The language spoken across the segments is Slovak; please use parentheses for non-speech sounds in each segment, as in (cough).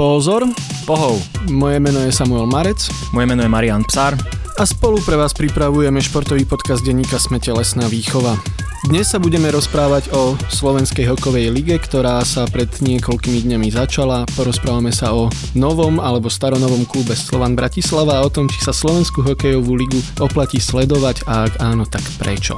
Pozor, Pohov, moje meno je Samuel Marec moje meno je Marian Psár. a spolu pre vás pripravujeme športový podcast denníka Sme telesná výchova. Dnes sa budeme rozprávať o Slovenskej hokejovej lige, ktorá sa pred niekoľkými dňami začala. Porozprávame sa o novom alebo staronovom klube Slovan Bratislava a o tom, či sa Slovenskú hokejovú ligu oplatí sledovať a ak áno, tak prečo.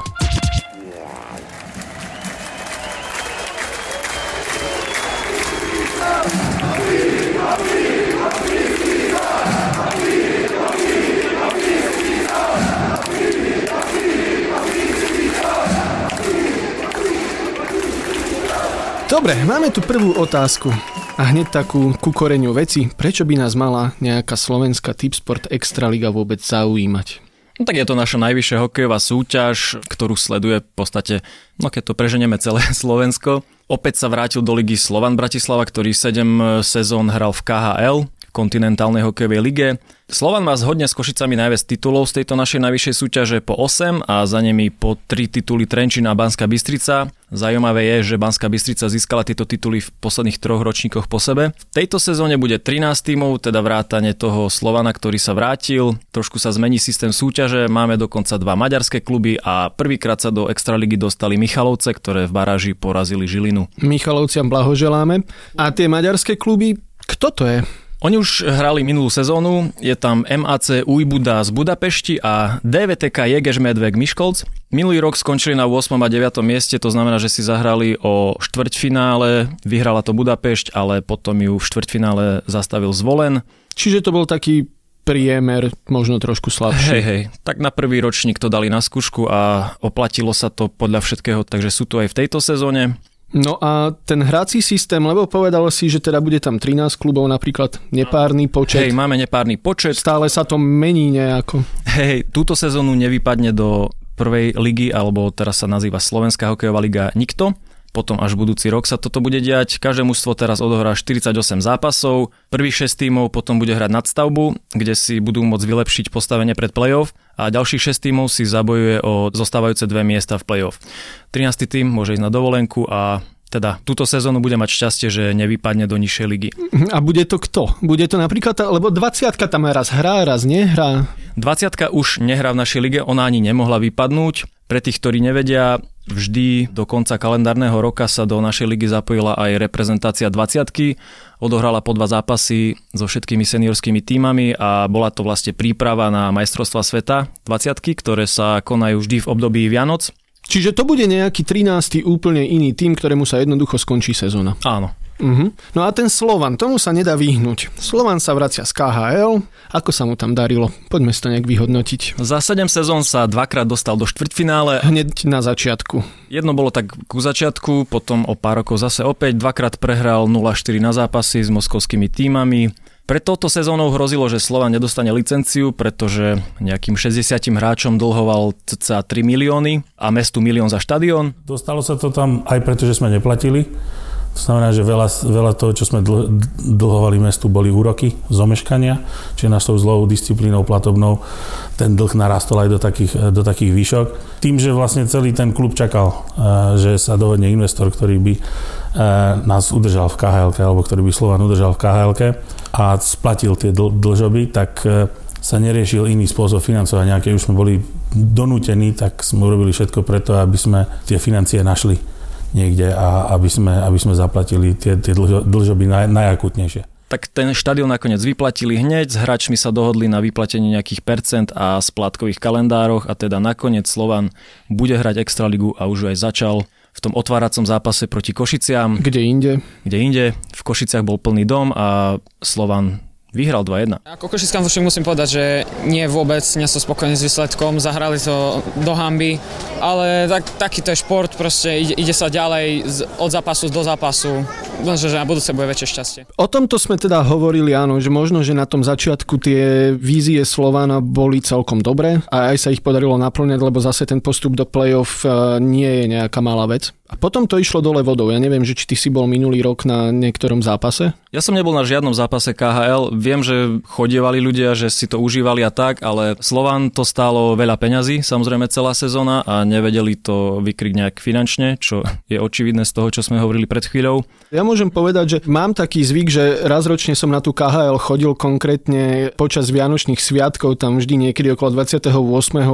Dobre, máme tu prvú otázku. A hneď takú ku koreňu veci, prečo by nás mala nejaká slovenská Tipsport Extraliga vôbec zaujímať? No tak je to naša najvyššia hokejová súťaž, ktorú sleduje v podstate, no keď to preženieme celé (laughs) Slovensko. Opäť sa vrátil do ligy Slovan Bratislava, ktorý 7 sezón hral v KHL, kontinentálnej hokejovej lige. Slovan má zhodne s Košicami najviac titulov z tejto našej najvyššej súťaže po 8 a za nimi po 3 tituly Trenčín a Banská Bystrica. Zaujímavé je, že Banská Bystrica získala tieto tituly v posledných troch ročníkoch po sebe. V tejto sezóne bude 13 tímov, teda vrátane toho Slovana, ktorý sa vrátil. Trošku sa zmení systém súťaže, máme dokonca dva maďarské kluby a prvýkrát sa do Extraligy dostali Michalovce, ktoré v baráži porazili Žilinu. Michalovciam blahoželáme. A tie maďarské kluby, kto to je? Oni už hrali minulú sezónu, je tam MAC Ujbuda z Budapešti a DVTK Jegež Medvek Miškolc. Minulý rok skončili na 8. a 9. mieste, to znamená, že si zahrali o štvrťfinále, vyhrala to Budapešť, ale potom ju v štvrťfinále zastavil zvolen. Čiže to bol taký priemer, možno trošku slabší. Hej, hej, tak na prvý ročník to dali na skúšku a oplatilo sa to podľa všetkého, takže sú tu aj v tejto sezóne. No a ten hrací systém, lebo povedal si, že teda bude tam 13 klubov, napríklad nepárny počet. Hej, máme nepárny počet. Stále sa to mení nejako. Hej, túto sezónu nevypadne do prvej ligy, alebo teraz sa nazýva Slovenská hokejová liga nikto. Potom až budúci rok sa toto bude diať. Každé mužstvo teraz odohrá 48 zápasov. Prvých 6 tímov potom bude hrať nadstavbu, kde si budú môcť vylepšiť postavenie pred playoff a ďalších 6 tímov si zabojuje o zostávajúce dve miesta v playoff. 13. tým môže ísť na dovolenku a teda túto sezónu bude mať šťastie, že nevypadne do nižšej ligy. A bude to kto? Bude to napríklad, lebo 20 tam raz hrá, raz nehrá. 20 už nehrá v našej lige, ona ani nemohla vypadnúť. Pre tých, ktorí nevedia, vždy do konca kalendárneho roka sa do našej ligy zapojila aj reprezentácia 20 odohrala po dva zápasy so všetkými seniorskými týmami a bola to vlastne príprava na majstrovstva sveta 20 ktoré sa konajú vždy v období Vianoc. Čiže to bude nejaký 13. úplne iný tým, ktorému sa jednoducho skončí sezóna. Áno, Uh-huh. No a ten Slovan, tomu sa nedá vyhnúť. Slovan sa vracia z KHL. Ako sa mu tam darilo? Poďme si to nejak vyhodnotiť. Za 7 sezón sa dvakrát dostal do štvrťfinále. Hneď na začiatku. Jedno bolo tak ku začiatku, potom o pár rokov zase opäť dvakrát prehral 0-4 na zápasy s moskovskými týmami. Pre touto sezónou hrozilo, že Slovan nedostane licenciu, pretože nejakým 60 hráčom dlhoval cca 3 milióny a mestu milión za štadión. Dostalo sa to tam aj preto, že sme neplatili. To znamená, že veľa, veľa toho, čo sme dl, dlhovali mestu, boli úroky z omeškania, čiže našou zlou disciplínou platobnou ten dlh narastol aj do takých, do takých výšok. Tým, že vlastne celý ten klub čakal, že sa dohodne investor, ktorý by nás udržal v KHL, alebo ktorý by Slovan udržal v KHL a splatil tie dl, dlžoby, tak sa neriešil iný spôsob financovania. Keď už sme boli donútení, tak sme urobili všetko preto, aby sme tie financie našli niekde a aby sme, aby sme zaplatili tie, tie dlžo, dlžoby naj, najakutnejšie. Tak ten štadión nakoniec vyplatili hneď, s hráčmi sa dohodli na vyplatenie nejakých percent a splátkových kalendároch a teda nakoniec Slovan bude hrať Extraligu a už aj začal v tom otváracom zápase proti Košiciam. Kde inde? Kde inde. V Košiciach bol plný dom a Slovan Vyhral 2-1. Ako Košickám však musím povedať, že nie vôbec, nie som spokojný s výsledkom, zahrali to do hamby, ale tak, taký to je šport, proste ide, ide sa ďalej z, od zápasu do zápasu, možno, že na budúce bude väčšie šťastie. O tomto sme teda hovorili, áno, že možno, že na tom začiatku tie vízie Slovana boli celkom dobré a aj sa ich podarilo naplňať, lebo zase ten postup do play-off e, nie je nejaká malá vec. A potom to išlo dole vodou. Ja neviem, že či ty si bol minulý rok na niektorom zápase? Ja som nebol na žiadnom zápase KHL. Viem, že chodievali ľudia, že si to užívali a tak, ale Slovan to stálo veľa peňazí, samozrejme celá sezóna a nevedeli to vykryť nejak finančne, čo je očividné z toho, čo sme hovorili pred chvíľou. Ja môžem povedať, že mám taký zvyk, že raz ročne som na tú KHL chodil konkrétne počas Vianočných sviatkov, tam vždy niekedy okolo 28.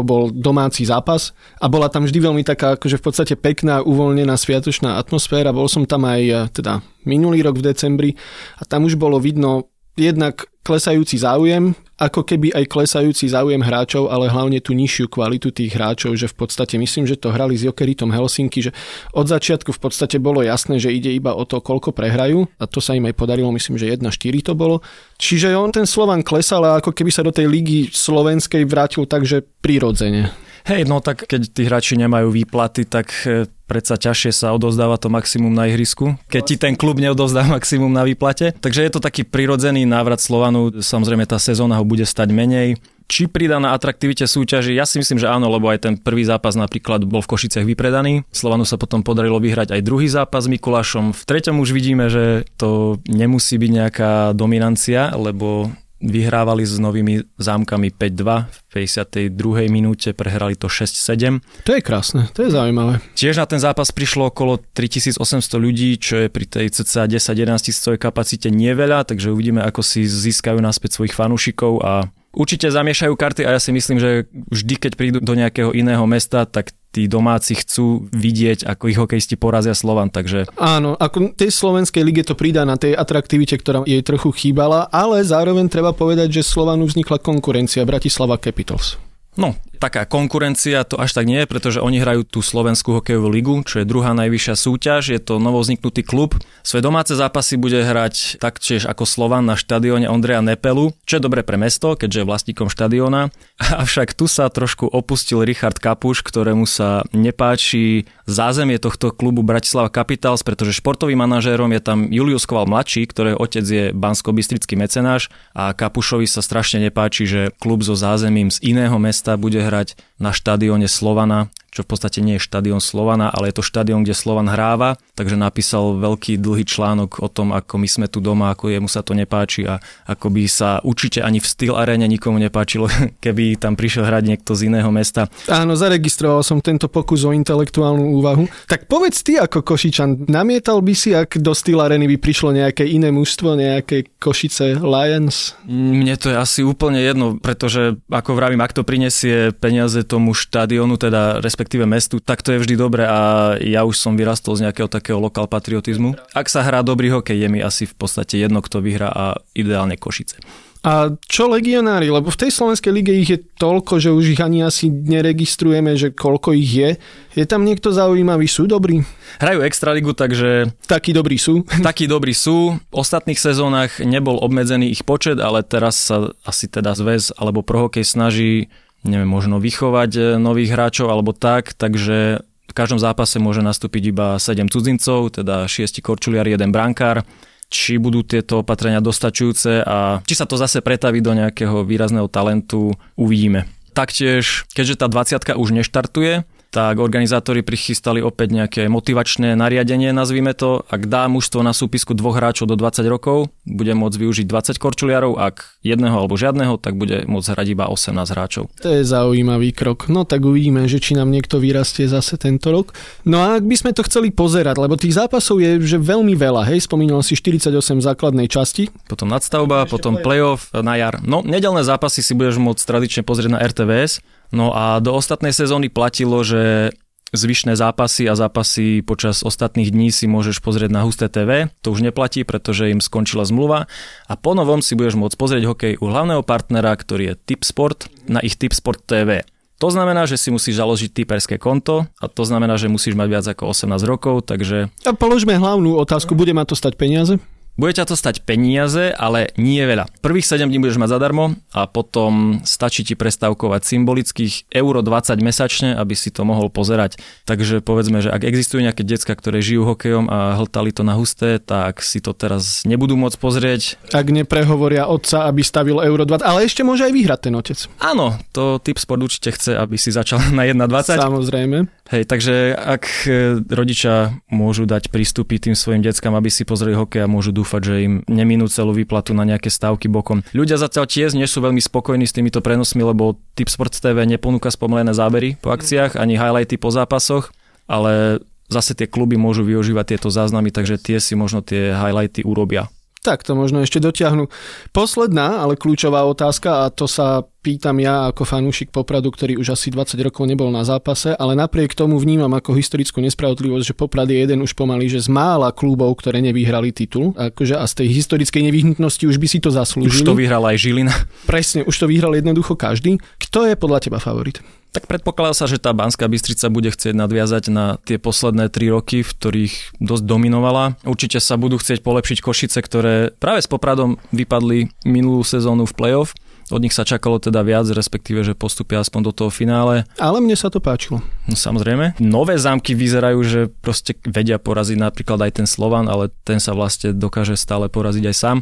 bol domáci zápas a bola tam vždy veľmi taká akože v podstate pekná, uvoľnená sviatočná atmosféra. Bol som tam aj eh, teda minulý rok v decembri a tam už bolo vidno jednak klesajúci záujem, ako keby aj klesajúci záujem hráčov, ale hlavne tú nižšiu kvalitu tých hráčov, že v podstate myslím, že to hrali s Jokeritom Helsinki, že od začiatku v podstate bolo jasné, že ide iba o to, koľko prehrajú a to sa im aj podarilo, myslím, že 1-4 to bolo. Čiže on ten Slovan klesal a ako keby sa do tej ligy slovenskej vrátil takže prirodzene. Hej, no tak keď tí hráči nemajú výplaty, tak e, predsa ťažšie sa odozdáva to maximum na ihrisku, keď ti ten klub neodozdá maximum na výplate. Takže je to taký prirodzený návrat Slovanu, samozrejme tá sezóna ho bude stať menej. Či pridá na atraktivite súťaži? Ja si myslím, že áno, lebo aj ten prvý zápas napríklad bol v Košicech vypredaný. Slovanu sa potom podarilo vyhrať aj druhý zápas s Mikulášom. V treťom už vidíme, že to nemusí byť nejaká dominancia, lebo vyhrávali s novými zámkami 5-2, v 52. minúte prehrali to 6-7. To je krásne, to je zaujímavé. Tiež na ten zápas prišlo okolo 3800 ľudí, čo je pri tej cca 10-11 tisícovej kapacite neveľa, takže uvidíme, ako si získajú naspäť svojich fanúšikov a určite zamiešajú karty a ja si myslím, že vždy, keď prídu do nejakého iného mesta, tak tí domáci chcú vidieť, ako ich hokejisti porazia Slovan, takže... Áno, ako tej slovenskej lige to pridá na tej atraktivite, ktorá jej trochu chýbala, ale zároveň treba povedať, že Slovanu vznikla konkurencia Bratislava Capitals. No, taká konkurencia to až tak nie je, pretože oni hrajú tú slovenskú hokejovú ligu, čo je druhá najvyššia súťaž, je to novozniknutý klub. Svoje domáce zápasy bude hrať taktiež ako Slovan na štadióne Ondreja Nepelu, čo je dobre pre mesto, keďže je vlastníkom štadióna. (laughs) Avšak tu sa trošku opustil Richard Kapuš, ktorému sa nepáči zázemie tohto klubu Bratislava Capitals, pretože športovým manažérom je tam Julius Koval mladší, ktorého otec je bansko-bystrický mecenáš a Kapušovi sa strašne nepáči, že klub so zázemím z iného mesta bude hrať na štadióne Slovana čo v podstate nie je štadión Slovana, ale je to štadión, kde Slovan hráva, takže napísal veľký dlhý článok o tom, ako my sme tu doma, ako jemu sa to nepáči a ako by sa určite ani v Steel Arene nikomu nepáčilo, (laughs) keby tam prišiel hrať niekto z iného mesta. Áno, zaregistroval som tento pokus o intelektuálnu úvahu. Tak povedz ty ako Košičan, namietal by si, ak do Steel Areny by prišlo nejaké iné mužstvo, nejaké Košice Lions? Mne to je asi úplne jedno, pretože ako vravím, ak to prinesie peniaze tomu štadionu, teda respektíve mestu, tak to je vždy dobre a ja už som vyrastol z nejakého takého lokal patriotizmu. Ak sa hrá dobrý hokej, je mi asi v podstate jedno, kto vyhrá a ideálne Košice. A čo legionári? Lebo v tej slovenskej lige ich je toľko, že už ich ani asi neregistrujeme, že koľko ich je. Je tam niekto zaujímavý? Sú dobrí? Hrajú extraligu, takže... Takí dobrí sú? (laughs) (laughs) Takí dobrí sú. V ostatných sezónach nebol obmedzený ich počet, ale teraz sa asi teda zväz alebo prohokej snaží neviem, možno vychovať e, nových hráčov alebo tak, takže v každom zápase môže nastúpiť iba 7 cudzincov, teda 6 korčuliari, 1 brankár. Či budú tieto opatrenia dostačujúce a či sa to zase pretaví do nejakého výrazného talentu, uvidíme. Taktiež, keďže tá 20 už neštartuje, tak organizátori prichystali opäť nejaké motivačné nariadenie, nazvime to. Ak dá mužstvo na súpisku dvoch hráčov do 20 rokov, bude môcť využiť 20 korčuliarov, ak jedného alebo žiadneho, tak bude môcť hrať iba 18 hráčov. To je zaujímavý krok. No tak uvidíme, že či nám niekto vyrastie zase tento rok. No a ak by sme to chceli pozerať, lebo tých zápasov je že veľmi veľa, hej, spomínal si 48 základnej časti. Potom nadstavba, potom playoff na jar. No, nedelné zápasy si budeš môcť tradične pozrieť na RTVS, No a do ostatnej sezóny platilo, že zvyšné zápasy a zápasy počas ostatných dní si môžeš pozrieť na Husté TV. To už neplatí, pretože im skončila zmluva a po novom si budeš môcť pozrieť hokej u hlavného partnera, ktorý je Tipsport na ich Tipsport TV. To znamená, že si musíš založiť typerské konto a to znamená, že musíš mať viac ako 18 rokov, takže... A položme hlavnú otázku, bude ma to stať peniaze? Bude ťa to stať peniaze, ale nie veľa. Prvých 7 dní budeš mať zadarmo a potom stačí ti prestávkovať symbolických euro 20 mesačne, aby si to mohol pozerať. Takže povedzme, že ak existujú nejaké decka, ktoré žijú hokejom a hltali to na husté, tak si to teraz nebudú môcť pozrieť. Ak neprehovoria otca, aby stavil euro 20, ale ešte môže aj vyhrať ten otec. Áno, to typ sport určite chce, aby si začal (laughs) na 1,20. Samozrejme. Hej, takže ak e, rodičia môžu dať prístupy tým svojim deckám, aby si pozreli hokej a môžu dúfať, že im neminú celú výplatu na nejaké stávky bokom. Ľudia zatiaľ tiež nie sú veľmi spokojní s týmito prenosmi, lebo Tip Sports TV neponúka spomalené zábery po akciách ani highlighty po zápasoch, ale zase tie kluby môžu využívať tieto záznamy, takže tie si možno tie highlighty urobia. Tak to možno ešte dotiahnu. Posledná, ale kľúčová otázka a to sa pýtam ja ako fanúšik Popradu, ktorý už asi 20 rokov nebol na zápase, ale napriek tomu vnímam ako historickú nespravodlivosť, že Poprad je jeden už pomaly, že z mála klubov, ktoré nevyhrali titul. Akože a z tej historickej nevyhnutnosti už by si to zaslúžili. Už to vyhral aj Žilina. Presne, už to vyhral jednoducho každý. Kto je podľa teba favorit? Tak predpokladá sa, že tá Banská Bystrica bude chcieť nadviazať na tie posledné tri roky, v ktorých dosť dominovala. Určite sa budú chcieť polepšiť Košice, ktoré práve s Popradom vypadli minulú sezónu v play-off. Od nich sa čakalo teda viac, respektíve, že postupia aspoň do toho finále. Ale mne sa to páčilo. No samozrejme. Nové zámky vyzerajú, že proste vedia poraziť napríklad aj ten Slovan, ale ten sa vlastne dokáže stále poraziť aj sám.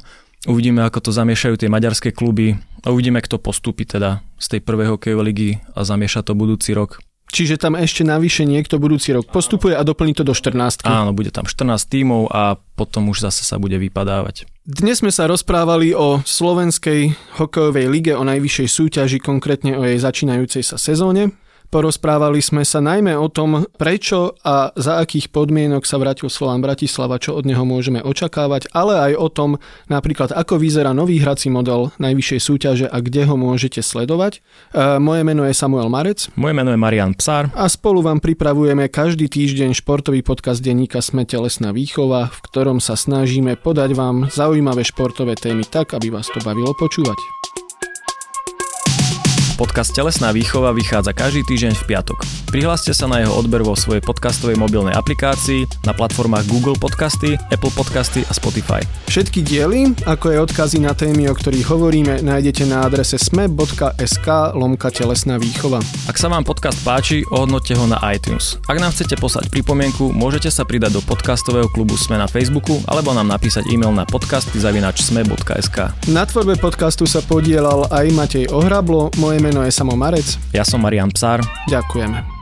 Uvidíme, ako to zamiešajú tie maďarské kluby a uvidíme, kto postúpi teda z tej prvej hokejovej ligy a zamieša to budúci rok. Čiže tam ešte navyše niekto budúci rok postupuje a doplní to do 14. Áno, bude tam 14 tímov a potom už zase sa bude vypadávať. Dnes sme sa rozprávali o slovenskej hokejovej lige, o najvyššej súťaži, konkrétne o jej začínajúcej sa sezóne. Porozprávali sme sa najmä o tom, prečo a za akých podmienok sa vrátil Slovan Bratislava, čo od neho môžeme očakávať, ale aj o tom napríklad, ako vyzerá nový hrací model najvyššej súťaže a kde ho môžete sledovať. E, moje meno je Samuel Marec. Moje meno je Marian Psár. A spolu vám pripravujeme každý týždeň športový podcast denníka Sme telesná výchova, v ktorom sa snažíme podať vám zaujímavé športové témy tak, aby vás to bavilo počúvať. Podcast Telesná výchova vychádza každý týždeň v piatok. Prihláste sa na jeho odber vo svojej podcastovej mobilnej aplikácii na platformách Google Podcasty, Apple Podcasty a Spotify. Všetky diely, ako aj odkazy na témy, o ktorých hovoríme, nájdete na adrese sme.sk lomka telesná výchova. Ak sa vám podcast páči, ohodnote ho na iTunes. Ak nám chcete poslať pripomienku, môžete sa pridať do podcastového klubu Sme na Facebooku alebo nám napísať e-mail na podcasty.sme.sk. Na tvorbe podcastu sa podielal aj Matej Ohrablo, moje meno je Samo Marec. Ja som Marian Psár. Ďakujeme.